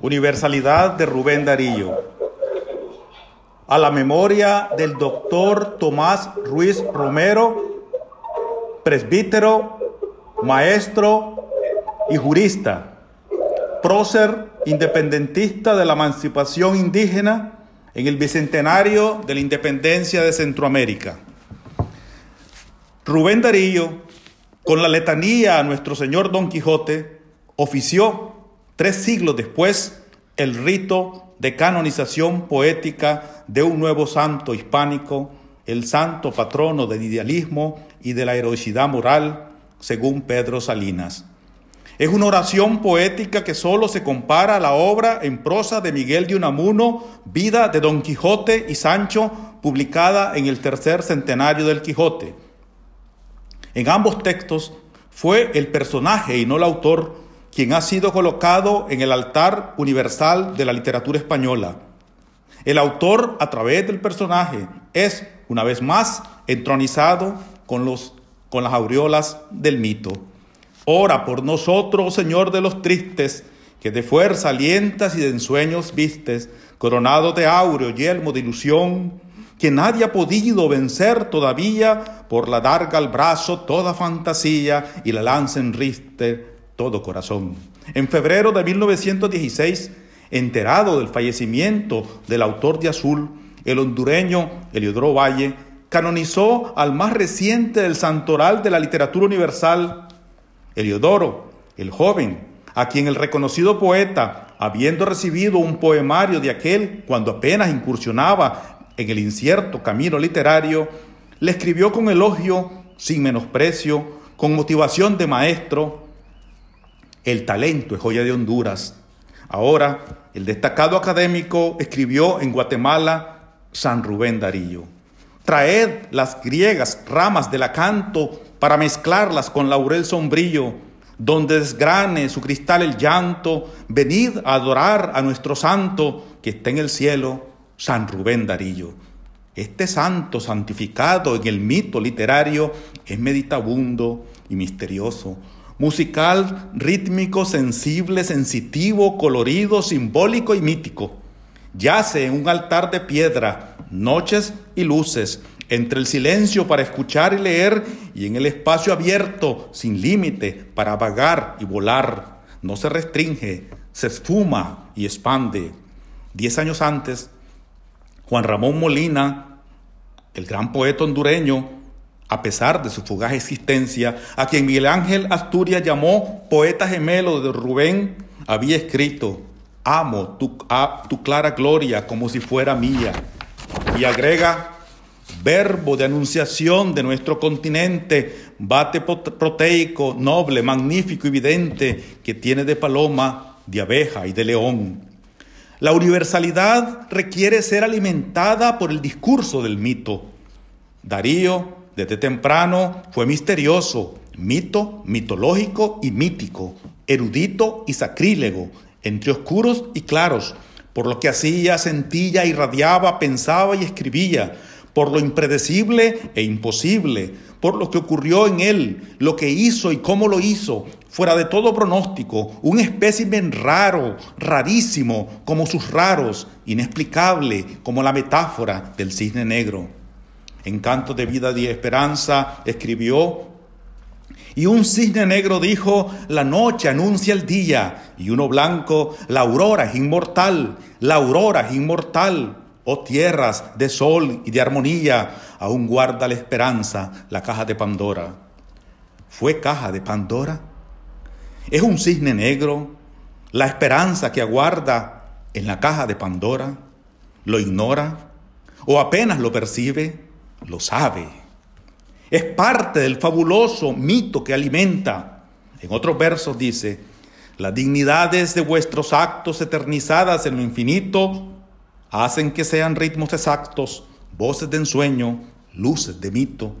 Universalidad de Rubén Darío. A la memoria del doctor Tomás Ruiz Romero, presbítero, maestro y jurista, prócer independentista de la emancipación indígena en el bicentenario de la independencia de Centroamérica. Rubén Darío, con la letanía a nuestro Señor Don Quijote, ofició tres siglos después el rito de canonización poética de un nuevo santo hispánico, el santo patrono del idealismo y de la heroicidad moral, según Pedro Salinas. Es una oración poética que solo se compara a la obra en prosa de Miguel de Unamuno, Vida de Don Quijote y Sancho, publicada en el tercer centenario del Quijote. En ambos textos fue el personaje y no el autor quien ha sido colocado en el altar universal de la literatura española. El autor, a través del personaje, es, una vez más, entronizado con, los, con las aureolas del mito. Ora por nosotros, Señor de los tristes, que de fuerza alientas y de ensueños vistes, coronado de áureo yelmo de ilusión, que nadie ha podido vencer todavía, por la darga al brazo toda fantasía y la lanza en riste todo corazón. En febrero de 1916, enterado del fallecimiento del autor de Azul, el hondureño Eliodoro Valle canonizó al más reciente del santoral de la literatura universal, Eliodoro, el joven, a quien el reconocido poeta, habiendo recibido un poemario de aquel cuando apenas incursionaba en el incierto camino literario, le escribió con elogio, sin menosprecio, con motivación de maestro, el talento es joya de Honduras. Ahora, el destacado académico escribió en Guatemala San Rubén Darío. Traed las griegas ramas del acanto para mezclarlas con laurel sombrío, donde desgrane su cristal el llanto, venid a adorar a nuestro santo que está en el cielo, San Rubén Darío. Este santo santificado en el mito literario es meditabundo y misterioso musical, rítmico, sensible, sensitivo, colorido, simbólico y mítico. Yace en un altar de piedra, noches y luces, entre el silencio para escuchar y leer y en el espacio abierto, sin límite, para vagar y volar. No se restringe, se esfuma y expande. Diez años antes, Juan Ramón Molina, el gran poeta hondureño, a pesar de su fugaz existencia, a quien Miguel Ángel Asturias llamó poeta gemelo de Rubén, había escrito, amo tu, tu clara gloria como si fuera mía. Y agrega, verbo de anunciación de nuestro continente, bate proteico, noble, magnífico y vidente, que tiene de paloma, de abeja y de león. La universalidad requiere ser alimentada por el discurso del mito. Darío desde temprano fue misterioso, mito, mitológico y mítico, erudito y sacrílego, entre oscuros y claros, por lo que hacía, sentía, irradiaba, pensaba y escribía, por lo impredecible e imposible, por lo que ocurrió en él, lo que hizo y cómo lo hizo, fuera de todo pronóstico, un espécimen raro, rarísimo, como sus raros, inexplicable, como la metáfora del cisne negro. En Canto de Vida y Esperanza escribió, y un cisne negro dijo, la noche anuncia el día, y uno blanco, la aurora es inmortal, la aurora es inmortal. Oh tierras de sol y de armonía, aún guarda la esperanza la caja de Pandora. ¿Fue caja de Pandora? ¿Es un cisne negro la esperanza que aguarda en la caja de Pandora? ¿Lo ignora? ¿O apenas lo percibe? Lo sabe. Es parte del fabuloso mito que alimenta. En otros versos dice, las dignidades de vuestros actos eternizadas en lo infinito hacen que sean ritmos exactos, voces de ensueño, luces de mito.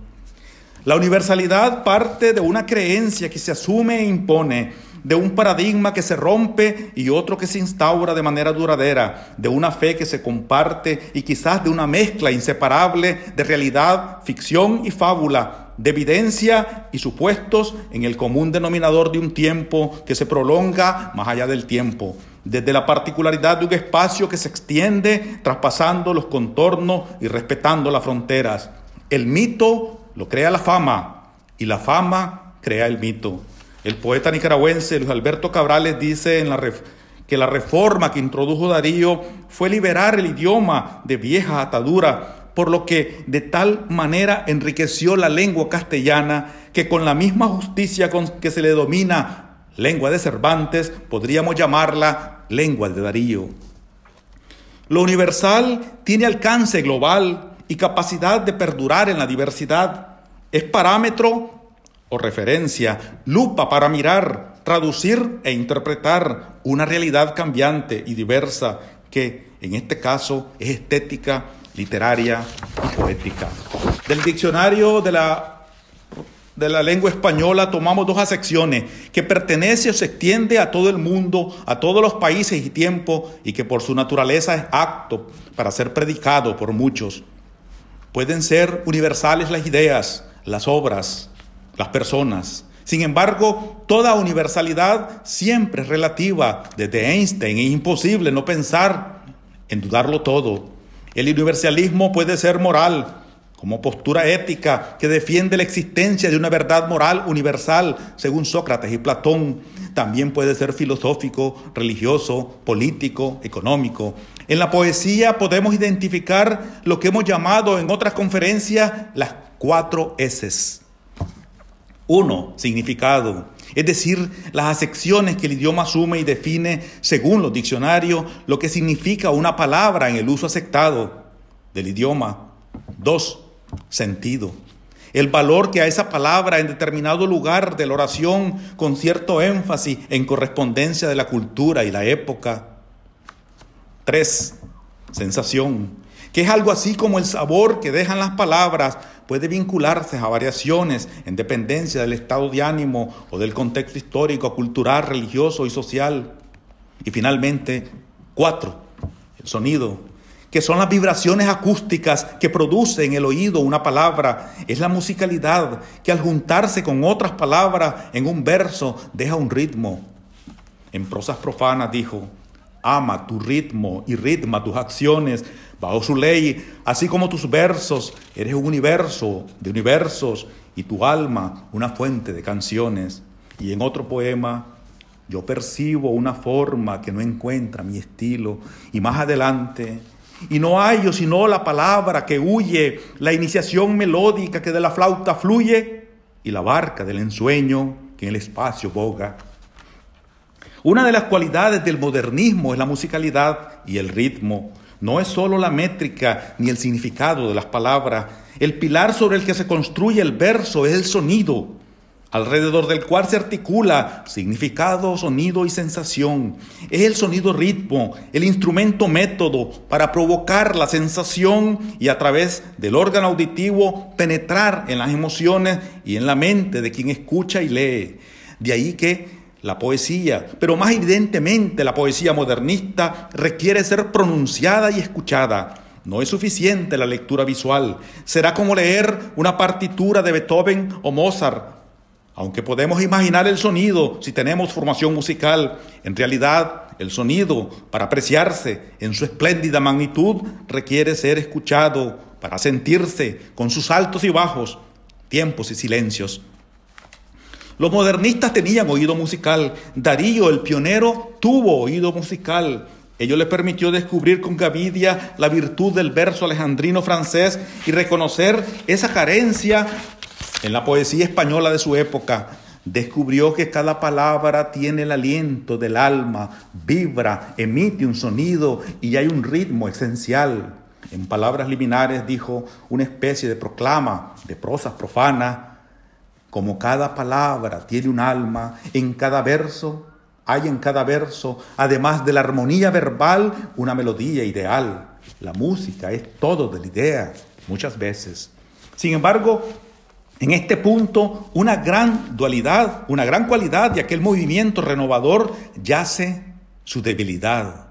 La universalidad parte de una creencia que se asume e impone de un paradigma que se rompe y otro que se instaura de manera duradera, de una fe que se comparte y quizás de una mezcla inseparable de realidad, ficción y fábula, de evidencia y supuestos en el común denominador de un tiempo que se prolonga más allá del tiempo, desde la particularidad de un espacio que se extiende traspasando los contornos y respetando las fronteras. El mito lo crea la fama y la fama crea el mito. El poeta nicaragüense Luis Alberto Cabrales dice que la reforma que introdujo Darío fue liberar el idioma de vieja atadura, por lo que de tal manera enriqueció la lengua castellana que con la misma justicia con que se le domina lengua de Cervantes, podríamos llamarla lengua de Darío. Lo universal tiene alcance global y capacidad de perdurar en la diversidad. Es parámetro o referencia, lupa para mirar, traducir e interpretar una realidad cambiante y diversa que en este caso es estética, literaria y poética. Del diccionario de la de la lengua española tomamos dos acepciones, que pertenece o se extiende a todo el mundo, a todos los países y tiempos, y que por su naturaleza es apto para ser predicado por muchos. Pueden ser universales las ideas, las obras, las personas. Sin embargo, toda universalidad siempre es relativa. Desde Einstein es imposible no pensar en dudarlo todo. El universalismo puede ser moral, como postura ética que defiende la existencia de una verdad moral universal, según Sócrates y Platón. También puede ser filosófico, religioso, político, económico. En la poesía podemos identificar lo que hemos llamado en otras conferencias las cuatro S. Uno, significado, es decir, las acepciones que el idioma asume y define según los diccionarios lo que significa una palabra en el uso aceptado del idioma. Dos, sentido. El valor que a esa palabra en determinado lugar de la oración con cierto énfasis en correspondencia de la cultura y la época. Tres, sensación, que es algo así como el sabor que dejan las palabras puede vincularse a variaciones en dependencia del estado de ánimo o del contexto histórico, cultural, religioso y social. Y finalmente, cuatro, el sonido, que son las vibraciones acústicas que produce en el oído una palabra, es la musicalidad que al juntarse con otras palabras en un verso deja un ritmo. En prosas profanas dijo, ama tu ritmo y ritma tus acciones bajo su ley, así como tus versos, eres un universo de universos y tu alma una fuente de canciones. Y en otro poema, yo percibo una forma que no encuentra mi estilo y más adelante y no hallo sino la palabra que huye, la iniciación melódica que de la flauta fluye y la barca del ensueño que en el espacio boga. Una de las cualidades del modernismo es la musicalidad y el ritmo. No es solo la métrica ni el significado de las palabras. El pilar sobre el que se construye el verso es el sonido alrededor del cual se articula significado, sonido y sensación. Es el sonido ritmo, el instrumento método para provocar la sensación y a través del órgano auditivo penetrar en las emociones y en la mente de quien escucha y lee. De ahí que la poesía, pero más evidentemente la poesía modernista, requiere ser pronunciada y escuchada. No es suficiente la lectura visual. Será como leer una partitura de Beethoven o Mozart aunque podemos imaginar el sonido si tenemos formación musical, en realidad el sonido, para apreciarse en su espléndida magnitud, requiere ser escuchado para sentirse con sus altos y bajos, tiempos y silencios. Los modernistas tenían oído musical. Darío, el pionero, tuvo oído musical. Ello le permitió descubrir con Gavidia la virtud del verso alejandrino francés y reconocer esa carencia en la poesía española de su época, descubrió que cada palabra tiene el aliento del alma, vibra, emite un sonido y hay un ritmo esencial. En palabras liminares dijo una especie de proclama, de prosas profanas, como cada palabra tiene un alma, en cada verso hay en cada verso, además de la armonía verbal, una melodía ideal. La música es todo de la idea, muchas veces. Sin embargo, en este punto, una gran dualidad, una gran cualidad de aquel movimiento renovador yace su debilidad.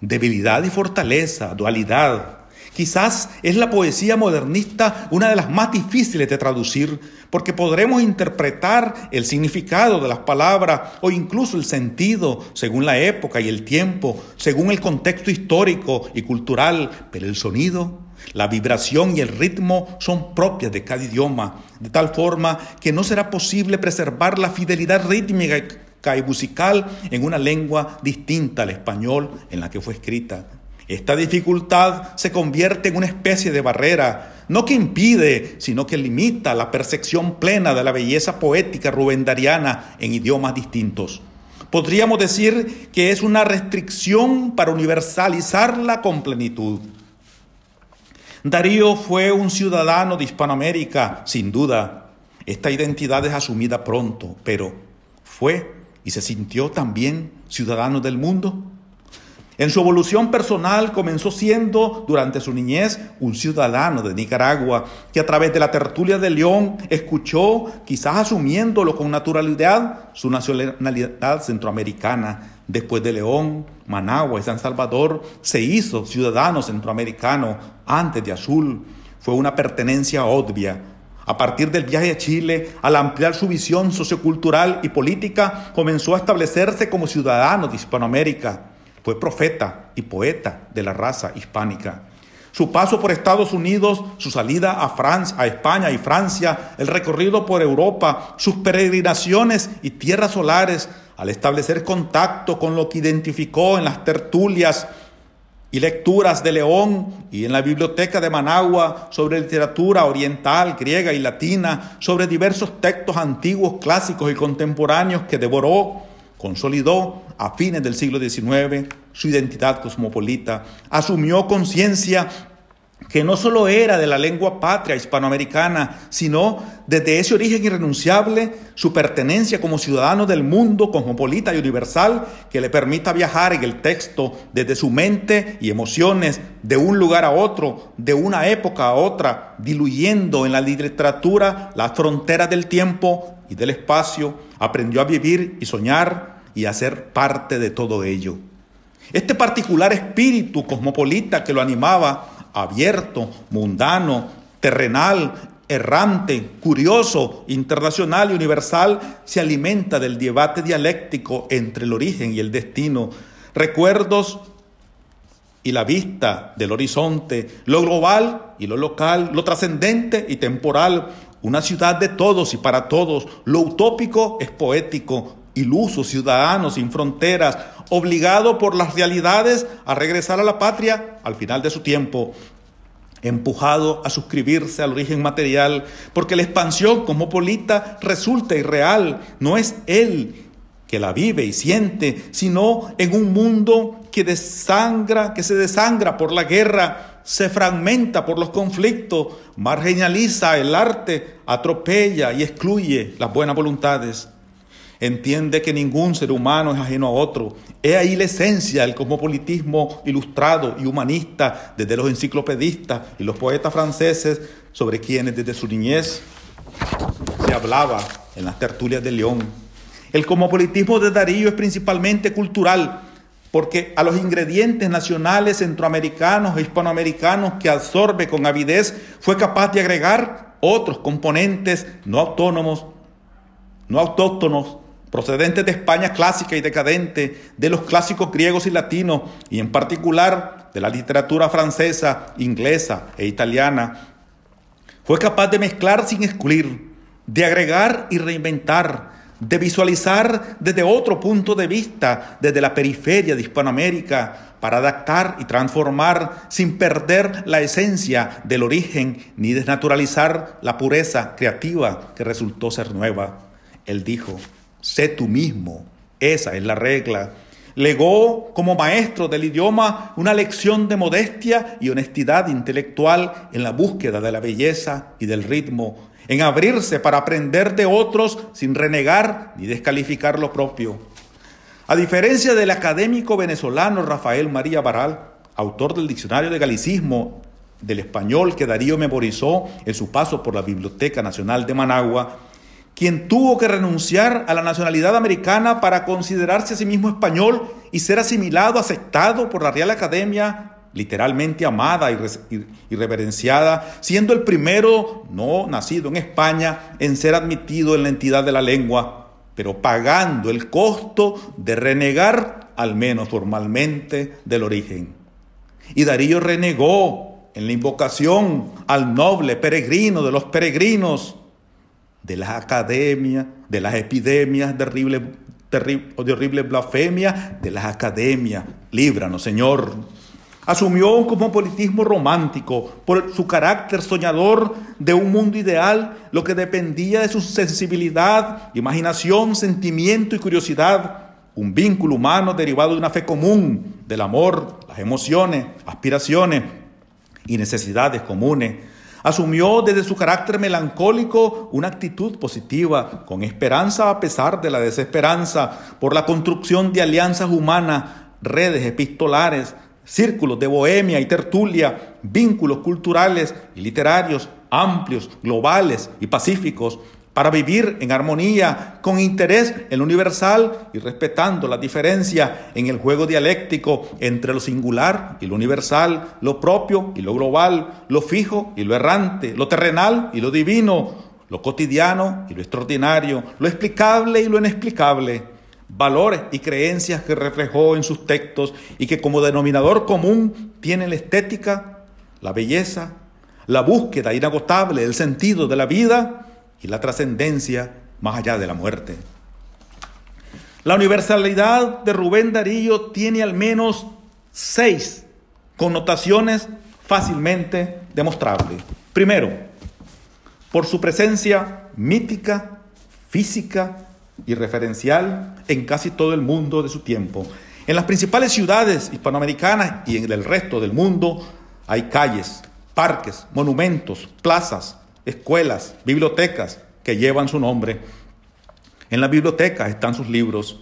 Debilidad y fortaleza, dualidad, Quizás es la poesía modernista una de las más difíciles de traducir, porque podremos interpretar el significado de las palabras o incluso el sentido según la época y el tiempo, según el contexto histórico y cultural, pero el sonido, la vibración y el ritmo son propias de cada idioma, de tal forma que no será posible preservar la fidelidad rítmica y musical en una lengua distinta al español en la que fue escrita. Esta dificultad se convierte en una especie de barrera, no que impide, sino que limita la percepción plena de la belleza poética rubendariana en idiomas distintos. Podríamos decir que es una restricción para universalizarla con plenitud. Darío fue un ciudadano de Hispanoamérica, sin duda. Esta identidad es asumida pronto, pero ¿fue y se sintió también ciudadano del mundo? En su evolución personal comenzó siendo durante su niñez un ciudadano de Nicaragua que a través de la tertulia de León escuchó, quizás asumiéndolo con naturalidad, su nacionalidad centroamericana. Después de León, Managua y San Salvador, se hizo ciudadano centroamericano antes de Azul. Fue una pertenencia obvia, a partir del viaje a Chile, al ampliar su visión sociocultural y política, comenzó a establecerse como ciudadano de Hispanoamérica. Fue profeta y poeta de la raza hispánica. Su paso por Estados Unidos, su salida a Francia, a España y Francia, el recorrido por Europa, sus peregrinaciones y tierras solares, al establecer contacto con lo que identificó en las tertulias y lecturas de León y en la biblioteca de Managua sobre literatura oriental, griega y latina, sobre diversos textos antiguos, clásicos y contemporáneos que devoró, consolidó a fines del siglo XIX su identidad cosmopolita, asumió conciencia que no solo era de la lengua patria hispanoamericana, sino desde ese origen irrenunciable su pertenencia como ciudadano del mundo cosmopolita y universal que le permita viajar en el texto desde su mente y emociones de un lugar a otro, de una época a otra, diluyendo en la literatura las fronteras del tiempo y del espacio, aprendió a vivir y soñar y a ser parte de todo ello. Este particular espíritu cosmopolita que lo animaba, abierto, mundano, terrenal, errante, curioso, internacional y universal, se alimenta del debate dialéctico entre el origen y el destino, recuerdos y la vista del horizonte, lo global y lo local, lo trascendente y temporal, una ciudad de todos y para todos, lo utópico es poético, iluso, ciudadano sin fronteras, obligado por las realidades a regresar a la patria al final de su tiempo, empujado a suscribirse al origen material, porque la expansión cosmopolita resulta irreal, no es él que la vive y siente, sino en un mundo que desangra, que se desangra por la guerra, se fragmenta por los conflictos, marginaliza el arte, atropella y excluye las buenas voluntades. Entiende que ningún ser humano es ajeno a otro. Es ahí la esencia del cosmopolitismo ilustrado y humanista desde los enciclopedistas y los poetas franceses sobre quienes desde su niñez se hablaba en las tertulias de León. El cosmopolitismo de Darío es principalmente cultural, porque a los ingredientes nacionales centroamericanos e hispanoamericanos que absorbe con avidez fue capaz de agregar otros componentes no autónomos, no autóctonos procedentes de España clásica y decadente, de los clásicos griegos y latinos, y en particular de la literatura francesa, inglesa e italiana, fue capaz de mezclar sin excluir, de agregar y reinventar, de visualizar desde otro punto de vista, desde la periferia de Hispanoamérica, para adaptar y transformar sin perder la esencia del origen ni desnaturalizar la pureza creativa que resultó ser nueva. Él dijo, Sé tú mismo. Esa es la regla. Legó como maestro del idioma una lección de modestia y honestidad intelectual en la búsqueda de la belleza y del ritmo, en abrirse para aprender de otros sin renegar ni descalificar lo propio. A diferencia del académico venezolano Rafael María Baral, autor del Diccionario de Galicismo del español que Darío memorizó en su paso por la Biblioteca Nacional de Managua, quien tuvo que renunciar a la nacionalidad americana para considerarse a sí mismo español y ser asimilado, aceptado por la Real Academia literalmente amada y reverenciada, siendo el primero no nacido en España en ser admitido en la entidad de la lengua, pero pagando el costo de renegar, al menos formalmente, del origen. Y Darío renegó en la invocación al noble peregrino de los peregrinos, de las academias, de las epidemias de horrible, de blasfemia, de las academias. Líbranos, Señor. Asumió un cosmopolitismo romántico por su carácter soñador de un mundo ideal, lo que dependía de su sensibilidad, imaginación, sentimiento y curiosidad un vínculo humano derivado de una fe común, del amor, las emociones, aspiraciones y necesidades comunes. Asumió desde su carácter melancólico una actitud positiva, con esperanza a pesar de la desesperanza, por la construcción de alianzas humanas, redes epistolares, círculos de bohemia y tertulia, vínculos culturales y literarios amplios, globales y pacíficos, para vivir en armonía, con interés en lo universal y respetando la diferencia en el juego dialéctico entre lo singular y lo universal, lo propio y lo global, lo fijo y lo errante, lo terrenal y lo divino, lo cotidiano y lo extraordinario, lo explicable y lo inexplicable, valores y creencias que reflejó en sus textos y que como denominador común tienen la estética, la belleza, la búsqueda inagotable del sentido de la vida, y la trascendencia más allá de la muerte. La universalidad de Rubén Darío tiene al menos seis connotaciones fácilmente demostrables. Primero, por su presencia mítica, física y referencial en casi todo el mundo de su tiempo. En las principales ciudades hispanoamericanas y en el resto del mundo hay calles, parques, monumentos, plazas, escuelas, bibliotecas que llevan su nombre. En las bibliotecas están sus libros.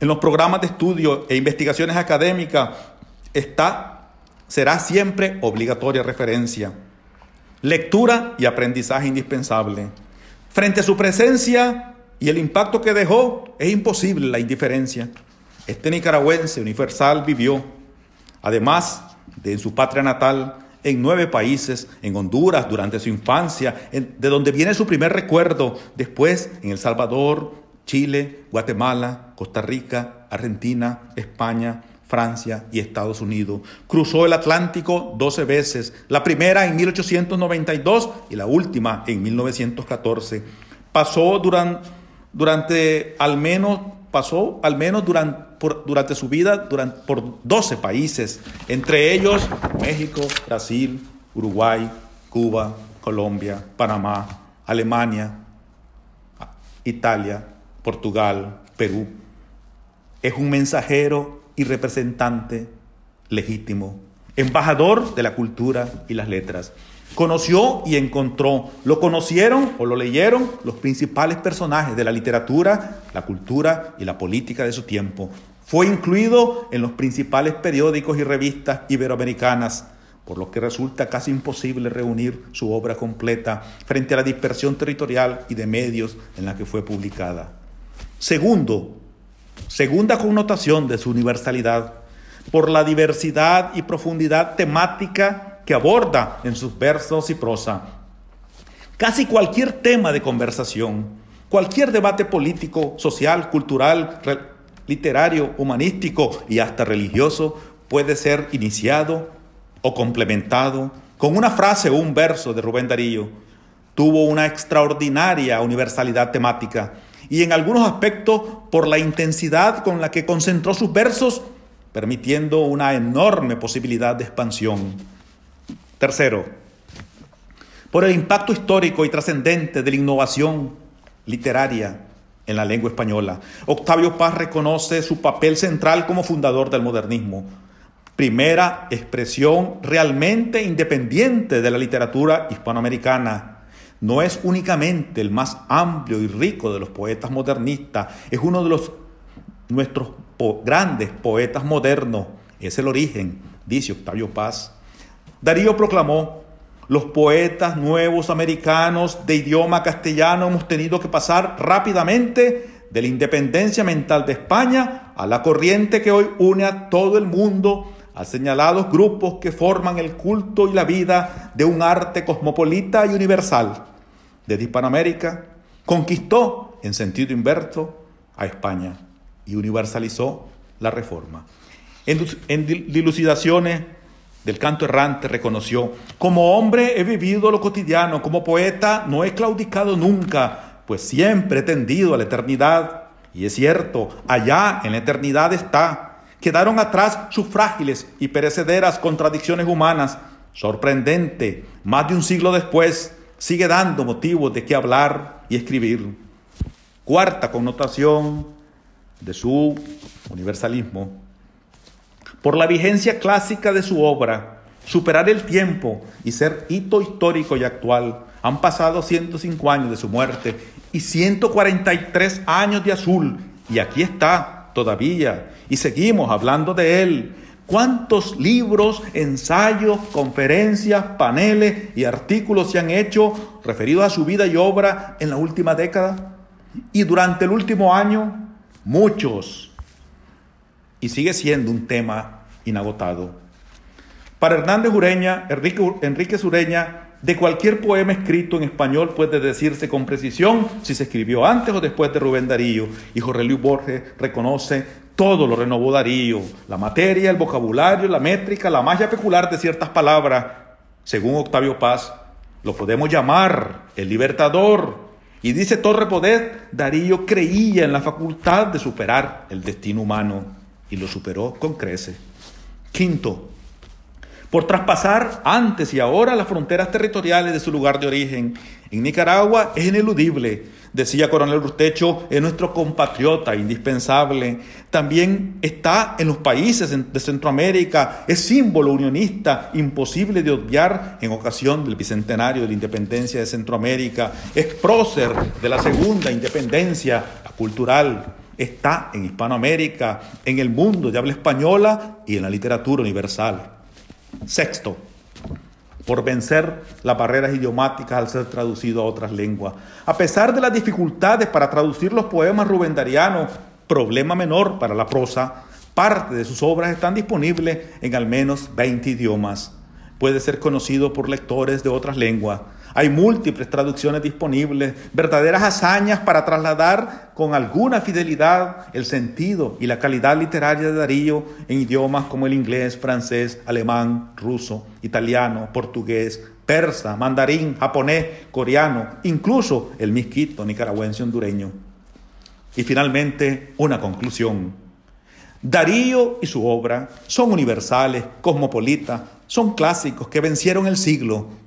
En los programas de estudio e investigaciones académicas está, será siempre obligatoria referencia. Lectura y aprendizaje indispensable. Frente a su presencia y el impacto que dejó, es imposible la indiferencia. Este nicaragüense universal vivió, además de en su patria natal, en nueve países, en Honduras durante su infancia, de donde viene su primer recuerdo, después en El Salvador, Chile, Guatemala, Costa Rica, Argentina, España, Francia y Estados Unidos. Cruzó el Atlántico 12 veces, la primera en 1892 y la última en 1914. Pasó durante, durante al menos pasó al menos durante, durante su vida por 12 países, entre ellos México, Brasil, Uruguay, Cuba, Colombia, Panamá, Alemania, Italia, Portugal, Perú. Es un mensajero y representante legítimo, embajador de la cultura y las letras. Conoció y encontró, lo conocieron o lo leyeron los principales personajes de la literatura, la cultura y la política de su tiempo. Fue incluido en los principales periódicos y revistas iberoamericanas, por lo que resulta casi imposible reunir su obra completa frente a la dispersión territorial y de medios en la que fue publicada. Segundo, segunda connotación de su universalidad, por la diversidad y profundidad temática que aborda en sus versos y prosa. Casi cualquier tema de conversación, cualquier debate político, social, cultural, literario, humanístico y hasta religioso puede ser iniciado o complementado con una frase o un verso de Rubén Darío. Tuvo una extraordinaria universalidad temática y en algunos aspectos por la intensidad con la que concentró sus versos, permitiendo una enorme posibilidad de expansión. Tercero, por el impacto histórico y trascendente de la innovación literaria en la lengua española. Octavio Paz reconoce su papel central como fundador del modernismo, primera expresión realmente independiente de la literatura hispanoamericana. No es únicamente el más amplio y rico de los poetas modernistas, es uno de los nuestros grandes poetas modernos. Es el origen, dice Octavio Paz. Darío proclamó, los poetas nuevos americanos de idioma castellano hemos tenido que pasar rápidamente de la independencia mental de España a la corriente que hoy une a todo el mundo a señalados grupos que forman el culto y la vida de un arte cosmopolita y universal. Desde Hispanoamérica conquistó en sentido inverso a España y universalizó la reforma. En, dilucidaciones del canto errante reconoció, como hombre he vivido lo cotidiano, como poeta no he claudicado nunca, pues siempre he tendido a la eternidad. Y es cierto, allá en la eternidad está. Quedaron atrás sus frágiles y perecederas contradicciones humanas. Sorprendente, más de un siglo después, sigue dando motivos de qué hablar y escribir. Cuarta connotación de su universalismo por la vigencia clásica de su obra, superar el tiempo y ser hito histórico y actual. Han pasado 105 años de su muerte y 143 años de azul. Y aquí está todavía. Y seguimos hablando de él. ¿Cuántos libros, ensayos, conferencias, paneles y artículos se han hecho referidos a su vida y obra en la última década? Y durante el último año, muchos y sigue siendo un tema inagotado. Para Hernández Ureña, Enrique, Enrique Sureña, de cualquier poema escrito en español puede decirse con precisión si se escribió antes o después de Rubén Darío. Y Jorge Luis Borges reconoce todo lo renovó Darío, la materia, el vocabulario, la métrica, la magia peculiar de ciertas palabras. Según Octavio Paz, lo podemos llamar el libertador. Y dice Torre Poder, Darío creía en la facultad de superar el destino humano y lo superó con crece. Quinto, por traspasar antes y ahora las fronteras territoriales de su lugar de origen. En Nicaragua es ineludible, decía Coronel Urtecho, es nuestro compatriota indispensable. También está en los países de Centroamérica, es símbolo unionista, imposible de obviar en ocasión del bicentenario de la independencia de Centroamérica. Es prócer de la segunda independencia cultural está en Hispanoamérica, en el mundo de habla española y en la literatura universal. Sexto, por vencer las barreras idiomáticas al ser traducido a otras lenguas. A pesar de las dificultades para traducir los poemas rubendarianos, problema menor para la prosa, parte de sus obras están disponibles en al menos 20 idiomas. Puede ser conocido por lectores de otras lenguas. Hay múltiples traducciones disponibles, verdaderas hazañas para trasladar con alguna fidelidad el sentido y la calidad literaria de Darío en idiomas como el inglés, francés, alemán, ruso, italiano, portugués, persa, mandarín, japonés, coreano, incluso el misquito nicaragüense hondureño. Y finalmente, una conclusión. Darío y su obra son universales, cosmopolitas, son clásicos que vencieron el siglo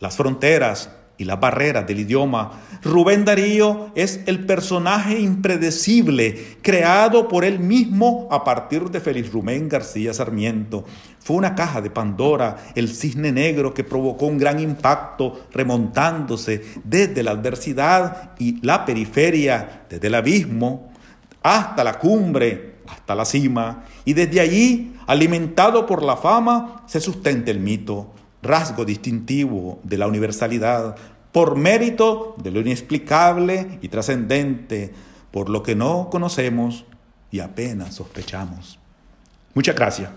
las fronteras y las barreras del idioma. Rubén Darío es el personaje impredecible creado por él mismo a partir de Félix Rumén García Sarmiento. Fue una caja de Pandora, el cisne negro que provocó un gran impacto remontándose desde la adversidad y la periferia, desde el abismo hasta la cumbre, hasta la cima, y desde allí, alimentado por la fama, se sustenta el mito rasgo distintivo de la universalidad, por mérito de lo inexplicable y trascendente, por lo que no conocemos y apenas sospechamos. Muchas gracias.